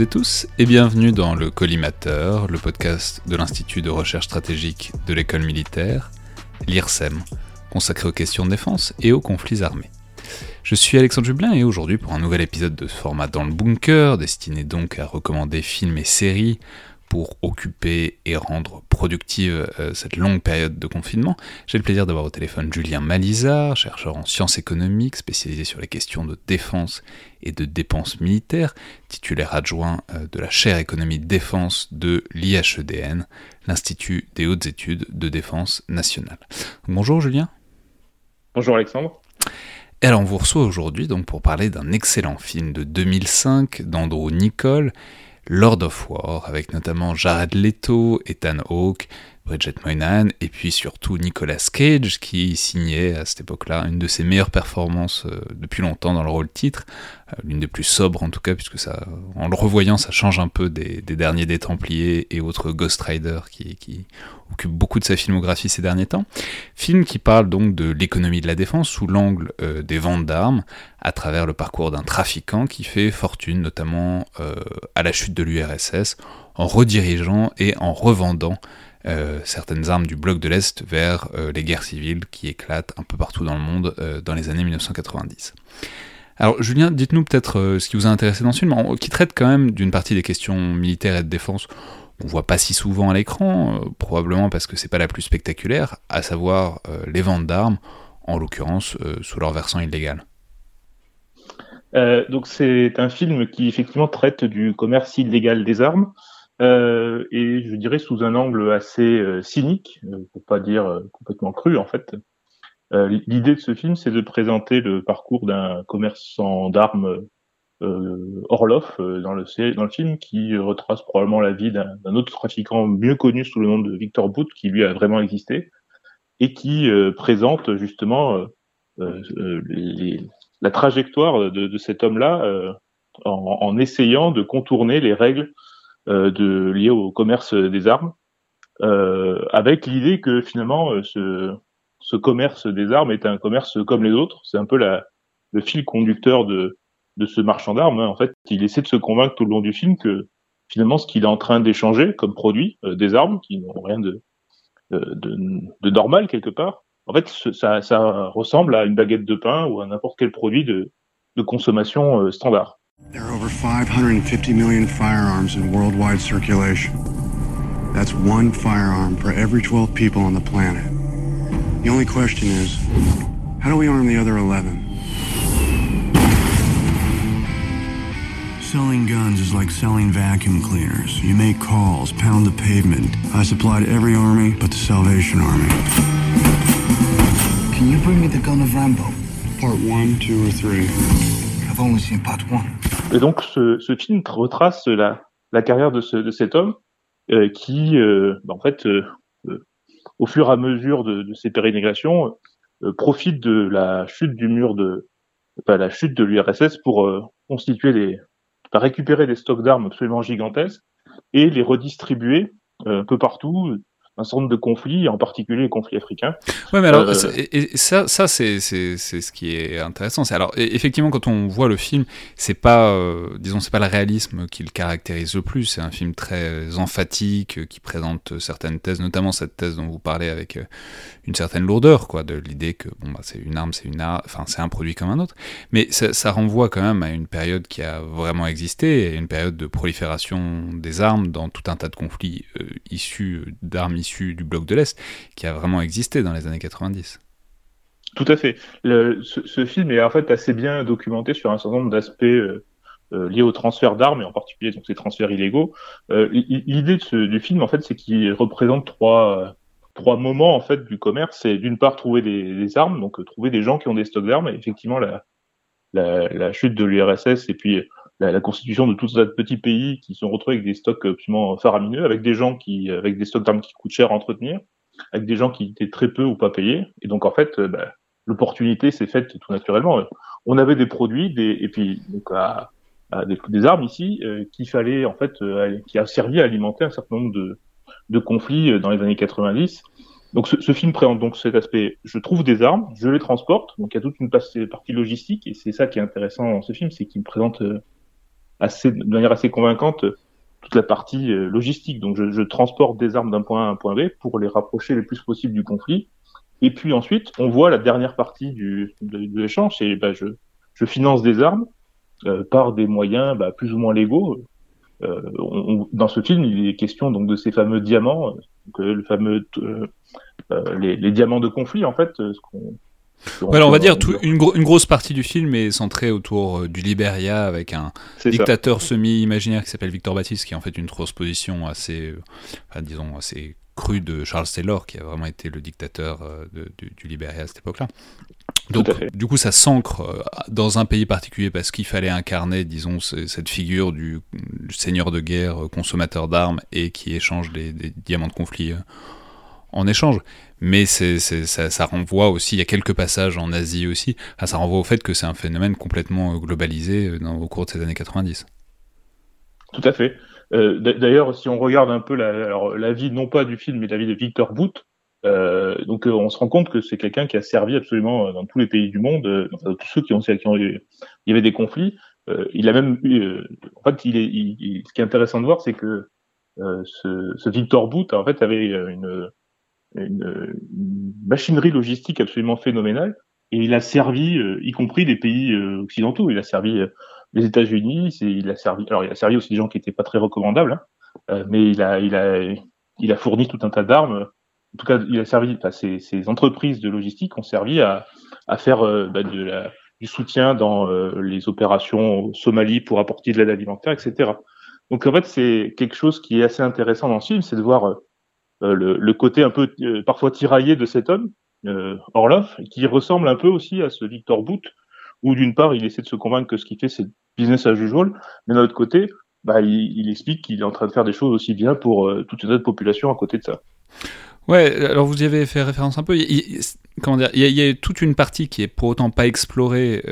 et tous et bienvenue dans le Collimateur, le podcast de l'Institut de recherche stratégique de l'école militaire, l'IRSEM, consacré aux questions de défense et aux conflits armés. Je suis Alexandre Jublin et aujourd'hui pour un nouvel épisode de ce format dans le bunker, destiné donc à recommander films et séries pour occuper et rendre productive euh, cette longue période de confinement, j'ai le plaisir d'avoir au téléphone Julien Malizard, chercheur en sciences économiques spécialisé sur les questions de défense et de dépenses militaires, titulaire adjoint euh, de la chaire économie de défense de l'IHEDN, l'Institut des hautes études de défense nationale. Bonjour Julien. Bonjour Alexandre. Et alors on vous reçoit aujourd'hui donc pour parler d'un excellent film de 2005 d'Andrew Nicole, Lord of War, avec notamment Jared Leto, Ethan Hawke, Bridget Moynihan, et puis surtout Nicolas Cage, qui signait à cette époque-là une de ses meilleures performances euh, depuis longtemps dans le rôle titre, euh, l'une des plus sobres en tout cas, puisque ça, en le revoyant, ça change un peu des, derniers des Templiers et autres Ghost Rider qui, qui occupe beaucoup de sa filmographie ces derniers temps. Film qui parle donc de l'économie de la défense sous l'angle euh, des ventes d'armes, à travers le parcours d'un trafiquant qui fait fortune, notamment à la chute de l'URSS, en redirigeant et en revendant euh, certaines armes du bloc de l'Est vers euh, les guerres civiles qui éclatent un peu partout dans le monde euh, dans les années 1990. Alors Julien, dites-nous peut-être ce qui vous a intéressé dans ce film, qui traite quand même d'une partie des questions militaires et de défense on voit pas si souvent à l'écran, probablement parce que c'est pas la plus spectaculaire, à savoir les ventes d'armes, en l'occurrence sous leur versant illégal. donc c'est un film qui effectivement traite du commerce illégal des armes, euh, et je dirais sous un angle assez euh, cynique, euh, pour pas dire complètement cru en fait. L'idée de ce film, c'est de présenter le parcours d'un commerçant d'armes Orloff dans le film, qui retrace probablement la vie d'un autre trafiquant mieux connu sous le nom de Victor Boot, qui lui a vraiment existé, et qui présente justement la trajectoire de, cet homme-là en, essayant de contourner les règles de lié au commerce des armes, euh, avec l'idée que finalement euh, ce, ce commerce des armes est un commerce comme les autres. C'est un peu la, le fil conducteur de, de ce marchand d'armes. Hein. En fait, il essaie de se convaincre tout le long du film que finalement ce qu'il est en train d'échanger comme produit, des armes qui n'ont rien de, de, de, normal quelque part, en fait, ça, ça, ressemble à une baguette de pain ou à n'importe quel produit de, de consommation standard. There are over 550 million firearms in worldwide circulation. That's one firearm for every 12 people on the planet. The only question is, how do we arm the other 11? Selling guns is like selling vacuum cleaners. You make calls, pound the pavement. I supplied every army but the Salvation Army. Can you bring me the gun of Rambo? Part one, two, or three? I've only seen part one. Et donc ce, film retrace la, la carrière de, ce, cet homme euh, qui, euh, bah, en fait, euh, au fur et à mesure de, de ses pérégrinations, euh, profite de la chute du mur de, la chute de l'URSS pour constituer des, récupérer des stocks d'armes absolument gigantesques et les redistribuer un peu partout un certain nombre de conflits, en particulier les conflits africains. Ouais, mais alors, euh, et, ça, ça c'est, ce qui est intéressant. Alors, effectivement, quand on voit le film, c'est pas, euh, disons, c'est pas le réalisme qui le caractérise le plus. C'est un film très emphatique, qui présente certaines thèses, notamment cette thèse dont vous parlez avec une certaine lourdeur, quoi, de l'idée que, bon, bah, c'est une arme, c'est une arme, enfin, c'est un produit comme un autre. Mais ça, ça, renvoie quand même à une période qui a vraiment existé, une période de prolifération des armes dans tout un tas de conflits issus d'armes issues du bloc de l'Est, qui a vraiment existé dans les années 90. Tout à fait. ce, film est en fait assez bien documenté sur un certain nombre d'aspects euh, euh, liés au transfert d'armes et en particulier donc ces transferts illégaux. Euh, l'idée du film en fait, c'est qu'il représente trois trois moments en fait du commerce. C'est d'une part trouver des, armes, donc trouver des gens qui ont des stocks d'armes. Effectivement, la, la, chute de l'URSS et puis la, constitution de tout un petits pays qui sont retrouvés avec des stocks absolument faramineux, avec des gens qui, avec des stocks d'armes qui coûtent cher à entretenir, avec des gens qui étaient très peu ou pas payés. Et donc en fait, euh, bah, l'opportunité s'est faite tout naturellement. On avait des produits, des, et puis donc à, des, armes ici euh, fallait en fait, euh, qui a servi à alimenter un certain nombre de, de conflits dans les années 90 donc ce, film présente donc cet aspect, je trouve des armes, je les transporte, donc il y a toute une partie logistique, et c'est ça qui est intéressant dans ce film, c'est qu'il présente euh, assez, de manière assez convaincante toute la partie euh, logistique. Donc je, transporte des armes d'un point A à un point B pour les rapprocher le plus possible du conflit. Et puis ensuite, on voit la dernière partie du, de, l'échange, c'est bah, je, je finance des armes euh, par des moyens bah, plus ou moins légaux. Euh, dans ce film, il est question donc de ces fameux diamants, donc, le fameux les, diamants de conflit, en fait. Voilà, on va dire tout, une, une, grosse partie du film est centrée autour euh, du Liberia avec un dictateur semi-imaginaire qui s'appelle Victor Baptiste, qui est en fait une transposition assez, disons, assez crue de Charles Taylor, qui a vraiment été le dictateur du, du, Liberia à cette époque-là. Donc, du coup, ça s'ancre dans un pays particulier parce qu'il fallait incarner, disons, cette figure du, seigneur de guerre, consommateur d'armes et qui échange des, des diamants de conflit en échange. Mais ça, renvoie aussi, il y a quelques passages en Asie aussi, ça renvoie au fait que c'est un phénomène complètement euh, globalisé euh, au cours de ces années 90. Tout à fait. Euh, d'ailleurs, si on regarde un peu la, vie, non pas du film, mais la vie de Victor Boot, euh, donc on se rend compte que c'est quelqu'un qui a servi absolument dans tous les pays du monde, tous ceux qui ont, qui eu, il y avait des conflits. il a même en fait, ce qui est intéressant de voir, c'est que ce, ce, Victor Boot, en fait, avait une, une, machinerie logistique absolument phénoménale. Et il a servi, euh, y compris les pays euh, occidentaux. Il a servi euh, les États-Unis. Il a servi. Alors, il a servi aussi des gens qui n'étaient pas très recommandables. Hein, mais il a, il a, il a fourni tout un tas d'armes. En tout cas, il a servi. Enfin, ces, ces, entreprises de logistique ont servi à, à faire bah, de la, du soutien dans les opérations au Somalie pour apporter de l'aide alimentaire, etc. Donc en fait, c'est quelque chose qui est assez intéressant dans ce film, c'est de voir euh, le, côté un peu euh, parfois tiraillé de cet homme, euh, Orloff, qui ressemble un peu aussi à ce Victor Boot, où d'une part il essaie de se convaincre que ce qu'il fait c'est business as usual, mais d'un autre côté, bah, il, explique qu'il est en train de faire des choses aussi bien pour toute une autre population à côté de ça. Ouais, alors vous y avez fait référence un peu. Il, comment dire Il y, a, toute une partie qui est pour autant pas explorée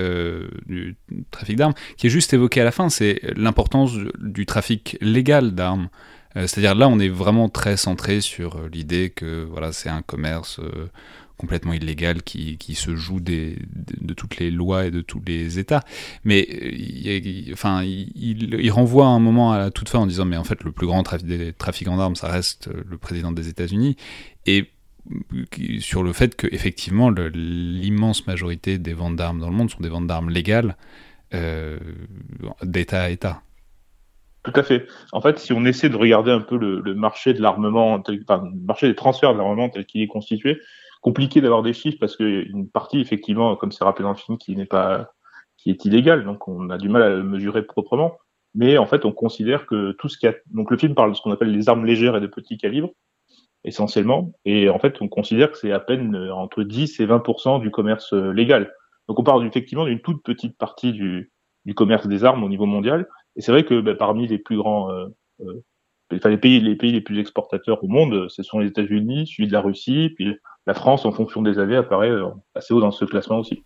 du trafic d'armes, qui est juste évoquée à la fin. C'est l'importance du trafic légal d'armes. Euh, c'est-à-dire là, on est vraiment très centré sur euh, l'idée que voilà, c'est un commerce euh, complètement illégal qui, qui se joue des, de, toutes les lois et de tous les États. Mais il, enfin, il, renvoie un moment à la toute fin en disant mais en fait le plus grand trafiquant d'armes ça reste le président des États-Unis et sur le fait que effectivement l'immense majorité des ventes d'armes dans le monde sont des ventes d'armes légales d'État à État. Tout à fait. En fait, si on essaie de regarder un peu le, marché de l'armement, le marché des transferts de l'armement tel qu'il est constitué, compliqué d'avoir des chiffres parce qu'une partie, effectivement, comme c'est rappelé dans le film, qui n'est pas, qui est illégale, donc on a du mal à le mesurer proprement. Mais en fait, on considère que tout ce qui a, donc le film parle de ce qu'on appelle les armes légères et de petits calibres, essentiellement. Et en fait, on considère que c'est à peine euh, entre 10 et 20% du commerce euh, légal. Donc on parle effectivement d'une toute petite partie du commerce des armes au niveau mondial. Et c'est vrai que bah, parmi les plus grands, euh, euh, les pays, les pays les plus exportateurs au monde, ce sont les États-Unis, suivi de la Russie, puis la France, en fonction des années, apparaît euh, assez haut dans ce classement aussi.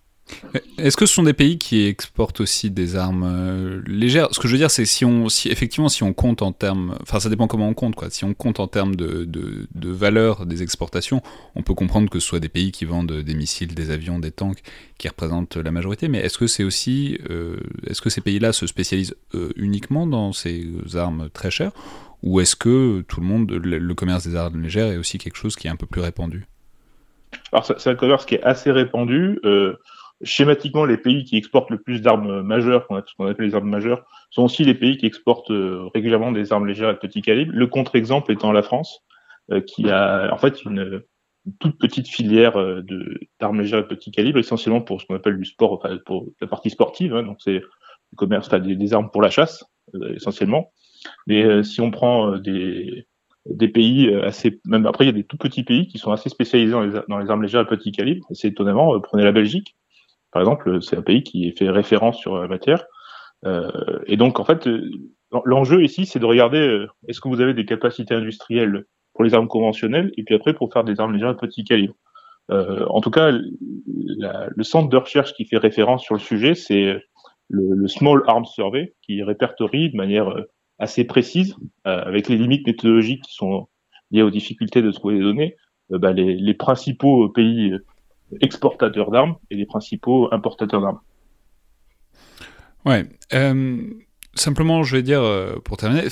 Est-ce que ce sont des pays qui exportent aussi des armes euh, légères? Ce que je veux dire, c'est si on, si effectivement, si on compte en termes, enfin, ça dépend comment on compte. Si on compte en termes de, de, de, valeur des exportations, on peut comprendre que ce soit des pays qui vendent des missiles, des avions, des tanks, qui représentent la majorité. Mais est-ce que c'est aussi, euh, est-ce que ces pays-là se spécialisent euh, uniquement dans ces armes très chères, ou est-ce que tout le monde, le, commerce des armes légères est aussi quelque chose qui est un peu plus répandu? Alors, c'est un commerce qui est assez répandu. Schématiquement, les pays qui exportent le plus d'armes majeures, ce qu'on appelle les armes majeures, sont aussi les pays qui exportent euh, régulièrement des armes légères de petit calibre. Le contre-exemple étant la France, euh, qui a en fait une, toute petite filière euh, d'armes légères de petit calibre, essentiellement pour ce qu'on appelle du sport, enfin, pour la partie sportive. Hein, donc c'est du commerce, enfin, des, des, armes pour la chasse essentiellement. Mais si on prend des des pays assez, même après il y a des tout petits pays qui sont assez spécialisés dans les, dans les armes légères à petit calibre. C'est étonnamment, prenez la Belgique, par exemple, c'est un pays qui fait référence sur la matière. Euh, et donc, en fait, euh, l'enjeu ici, c'est de regarder euh, est-ce que vous avez des capacités industrielles pour les armes conventionnelles et puis après pour faire des armes légères de petit calibre. Euh, en tout cas, le centre de recherche qui fait référence sur le sujet, c'est le, le, Small Arms Survey, qui répertorie de manière assez précise, euh, avec les limites méthodologiques qui sont liées aux difficultés de trouver des données, bah, les, principaux pays exportateurs d'armes et les principaux importateurs d'armes. Ouais. Euh, simplement, je vais dire, euh, pour terminer,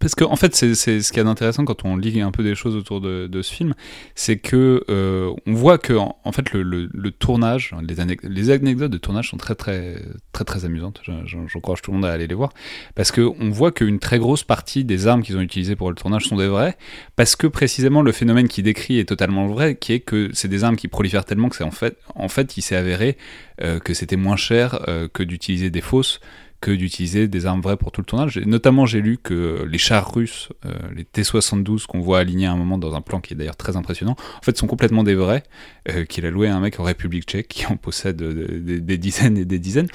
parce qu'en en fait, c'est ce qui est intéressant quand on lit un peu des choses autour de, ce film, c'est que euh, on voit que en, fait le, tournage, les, anecdotes de tournage sont très très très très amusantes. J'encourage tout le monde à aller les voir parce que on voit qu'une très grosse partie des armes qu'ils ont utilisées pour le tournage sont des vraies, parce que précisément le phénomène qui décrit est totalement vrai, qui est que c'est des armes qui prolifèrent tellement que c'est en fait en fait il s'est avéré euh, que c'était moins cher euh, que d'utiliser des fausses que d'utiliser des armes vraies pour tout le tournage. Notamment, j'ai lu que les chars russes, euh, les T-72 qu'on voit alignés à un moment dans un plan qui est d'ailleurs très impressionnant, en fait, sont complètement des vrais, euh, qu'il a loué à un mec en République tchèque qui en possède euh, des, dizaines et des dizaines.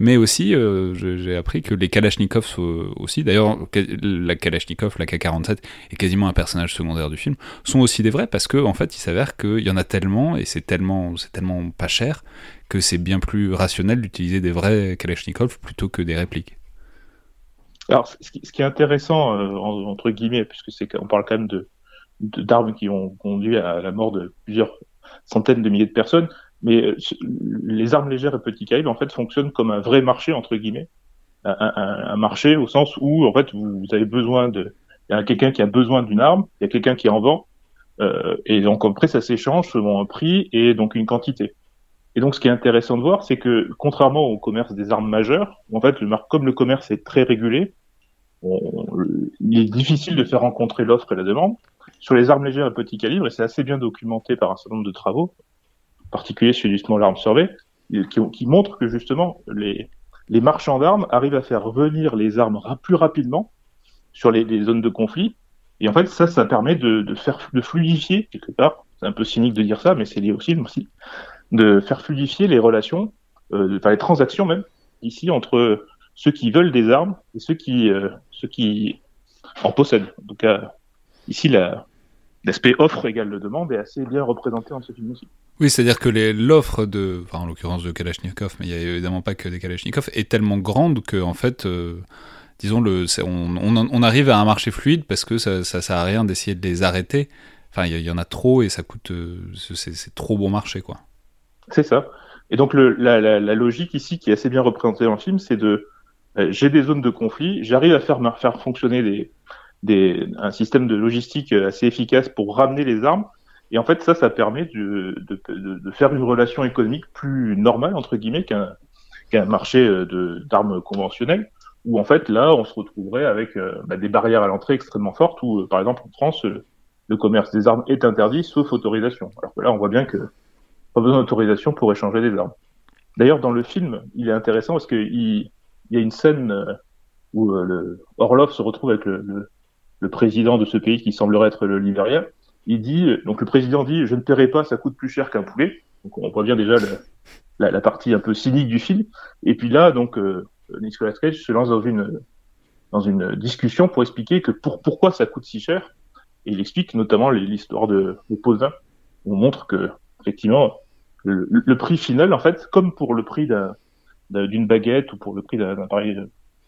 Mais aussi, j'ai appris que les Kalachnikov aussi, d'ailleurs, la Kalachnikov, la K-47, est quasiment un personnage secondaire du film, sont aussi des vrais parce que, en fait, il s'avère qu'il y en a tellement, et c'est tellement, tellement pas cher, que c'est bien plus rationnel d'utiliser des vrais Kalachnikov plutôt que des répliques. Alors, ce qui, est intéressant, euh, entre guillemets, puisque c'est qu'on parle quand même d'armes qui ont conduit à la mort de plusieurs centaines de milliers de personnes, mais euh, les armes légères et petits calibres, en fait, fonctionnent comme un vrai marché, entre guillemets. Un, marché au sens où, en fait, vous, vous avez besoin de... Il y a quelqu'un qui a besoin d'une arme, il y a quelqu'un qui en vend, euh, et donc après, ça s'échange selon un prix et donc une quantité. Et donc, ce qui est intéressant de voir, c'est que contrairement au commerce des armes majeures, en fait, comme le commerce est très régulé, il est difficile de faire rencontrer l'offre et la demande. Sur les armes légères à petit calibre, et c'est assez bien documenté par un certain nombre de travaux, en particulier celui du Small Arms qui, qui montre que justement les, marchands d'armes arrivent à faire revenir les armes plus rapidement sur les, les, zones de conflit. Et en fait, ça, ça permet de, de faire de fluidifier quelque part. C'est un peu cynique de dire ça, mais c'est lié aussi, aussi de faire fluidifier les relations, euh, enfin les transactions même, ici entre ceux qui veulent des armes et ceux qui, euh, ceux qui en possèdent. En tout ici, l'aspect offre égale de demande est assez bien représenté dans ce film aussi. Oui, c'est-à-dire que l'offre de, en l'occurrence de Kalachnikov, mais il n'y a évidemment pas que des Kalachnikov, est tellement grande que, en fait, euh, disons, le, on, arrive à un marché fluide parce que ça, ça sert à rien d'essayer de les arrêter. Enfin, il y, y, en a trop et ça coûte, euh, c'est trop bon marché, quoi. C'est ça. Et donc la, logique ici, qui est assez bien représentée dans le film, c'est de euh, j'ai des zones de conflit, j'arrive à faire, fonctionner un système de logistique assez efficace pour ramener les armes. Et en fait, ça, ça permet de, faire une relation économique plus normale, entre guillemets, qu'un qu'un marché euh, d'armes conventionnelles, où en fait, là, on se retrouverait avec euh, bah, des barrières à l'entrée extrêmement fortes, où, par exemple, en France, le commerce des armes est interdit, sauf autorisation. Alors que là, on voit bien que pas besoin d'autorisation pour échanger des armes. D'ailleurs, dans le film, il est intéressant parce qu'il il y a une scène euh, où euh, le se retrouve avec le, président de ce pays qui semblerait être le Libéria. Il dit, donc le président dit, je ne paierai pas, ça coûte plus cher qu'un poulet. Donc on voit bien déjà la, partie un peu cynique du film. Et puis là, donc euh, Nicolas Cage se lance dans une dans une discussion pour expliquer que pour pourquoi ça coûte si cher. Et il explique notamment l'histoire de, de Posin. On montre que effectivement le, prix final, en fait, comme pour le prix d'une baguette ou pour le prix d'un appareil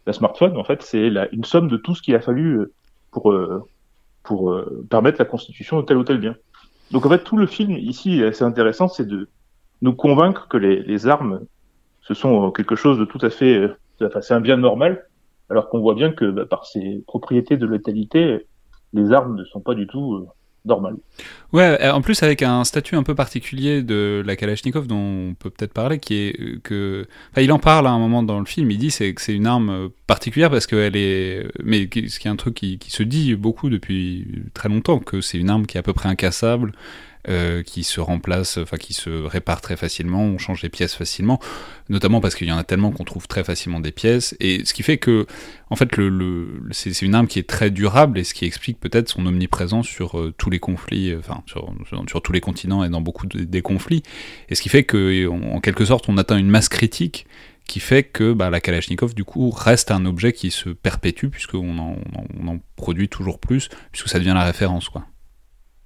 d'un smartphone, en fait, c'est une somme de tout ce qu'il a fallu pour, pour permettre la constitution de tel ou tel bien. Donc en fait, tout le film ici est assez intéressant, c'est de nous convaincre que les, armes, ce sont quelque chose de tout à fait, enfin, c'est un bien normal, alors qu'on voit bien que bah, par ses propriétés de létalité, les armes ne sont pas du tout euh, normales. Ouais, euh, en plus avec un statut un peu particulier de la Kalachnikov dont on peut peut-être parler, qui est euh, que, enfin, il en parle à un moment dans le film. Il dit c'est que c'est une arme particulière parce qu'elle est, mais ce qui est un truc qui, qui se dit beaucoup depuis très longtemps, que c'est une arme qui est à peu près incassable, euh, qui se remplace, enfin qui se répare très facilement, on change les pièces facilement, notamment parce qu'il y en a tellement qu'on trouve très facilement des pièces, et ce qui fait que, en fait, c'est une arme qui est très durable, et ce qui explique peut-être son omniprésence sur euh, tous les conflits, euh, enfin sur, sur, tous les continents et dans beaucoup des conflits, et ce qui fait que, en, quelque sorte, on atteint une masse critique qui fait que bah, la Kalachnikov du coup reste un objet qui se perpétue puisqu'on en, on en produit toujours plus puisque ça devient la référence quoi.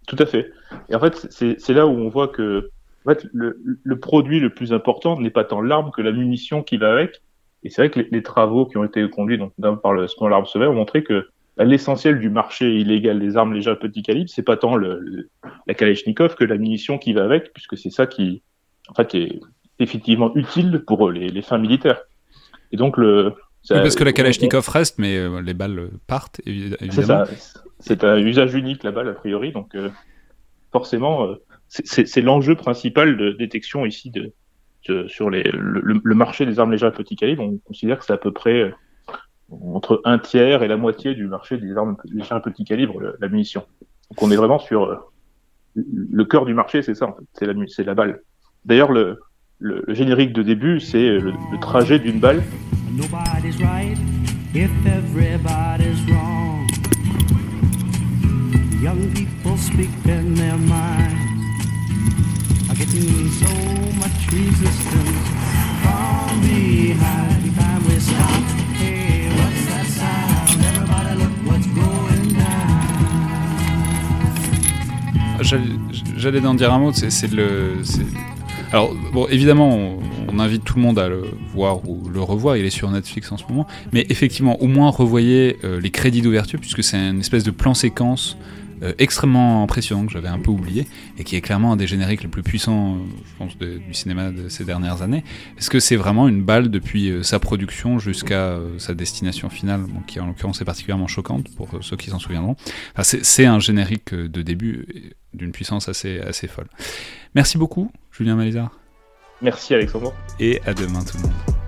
Tout à fait. Et en fait, c'est là où on voit que en fait, le, le produit le plus important n'est pas tant l'arme que la munition qui va avec. Et c'est vrai que les, les, travaux qui ont été conduits donc, par le second l'arme sauvaire ont montré que bah, l'essentiel du marché illégal des armes légères petit calibre, c'est pas tant le, la Kalachnikov que la munition qui va avec, puisque c'est ça qui, en fait, est effectivement utile pour les, les fins militaires. Et donc le ça, parce que la Kalachnikov reste, mais euh, les balles partent, évidemment. C'est ça. C'est un usage unique, la balle, a priori. Donc, euh, forcément, euh, c'est l'enjeu principal de détection ici de, sur le, marché des armes légères à petit calibre. On considère que c'est à peu près entre un tiers et la moitié du marché des armes légères à petit calibre, la munition. Donc, on est vraiment sur le cœur du marché, c'est ça, en fait. C'est la, la balle. D'ailleurs, le, le, générique de début, c'est le, le trajet d'une balle Nobody's right if everybody's wrong. Young people speak in their minds are getting so much resistance from behind. Time we stop. Hey, what's that sound? Everybody look what's going down. J'allais en dire un mot, c'est le. Alors, bon, évidemment, on, on invite tout le monde à le voir ou le revoir, il est sur Netflix en ce moment, mais effectivement, au moins revoyez euh, les crédits d'ouverture, puisque c'est une espèce de plan séquence euh, extrêmement impressionnant que j'avais un peu oublié, et qui est clairement un des génériques les plus puissants, euh, je pense, du cinéma de ces dernières années, parce que c'est vraiment une balle depuis sa production jusqu'à sa destination finale, qui en l'occurrence est particulièrement choquante pour ceux qui s'en souviendront. c'est un générique de début d'une puissance assez, assez folle. Merci beaucoup, Julien Malizard. Merci Alexandre. Et à demain tout le monde.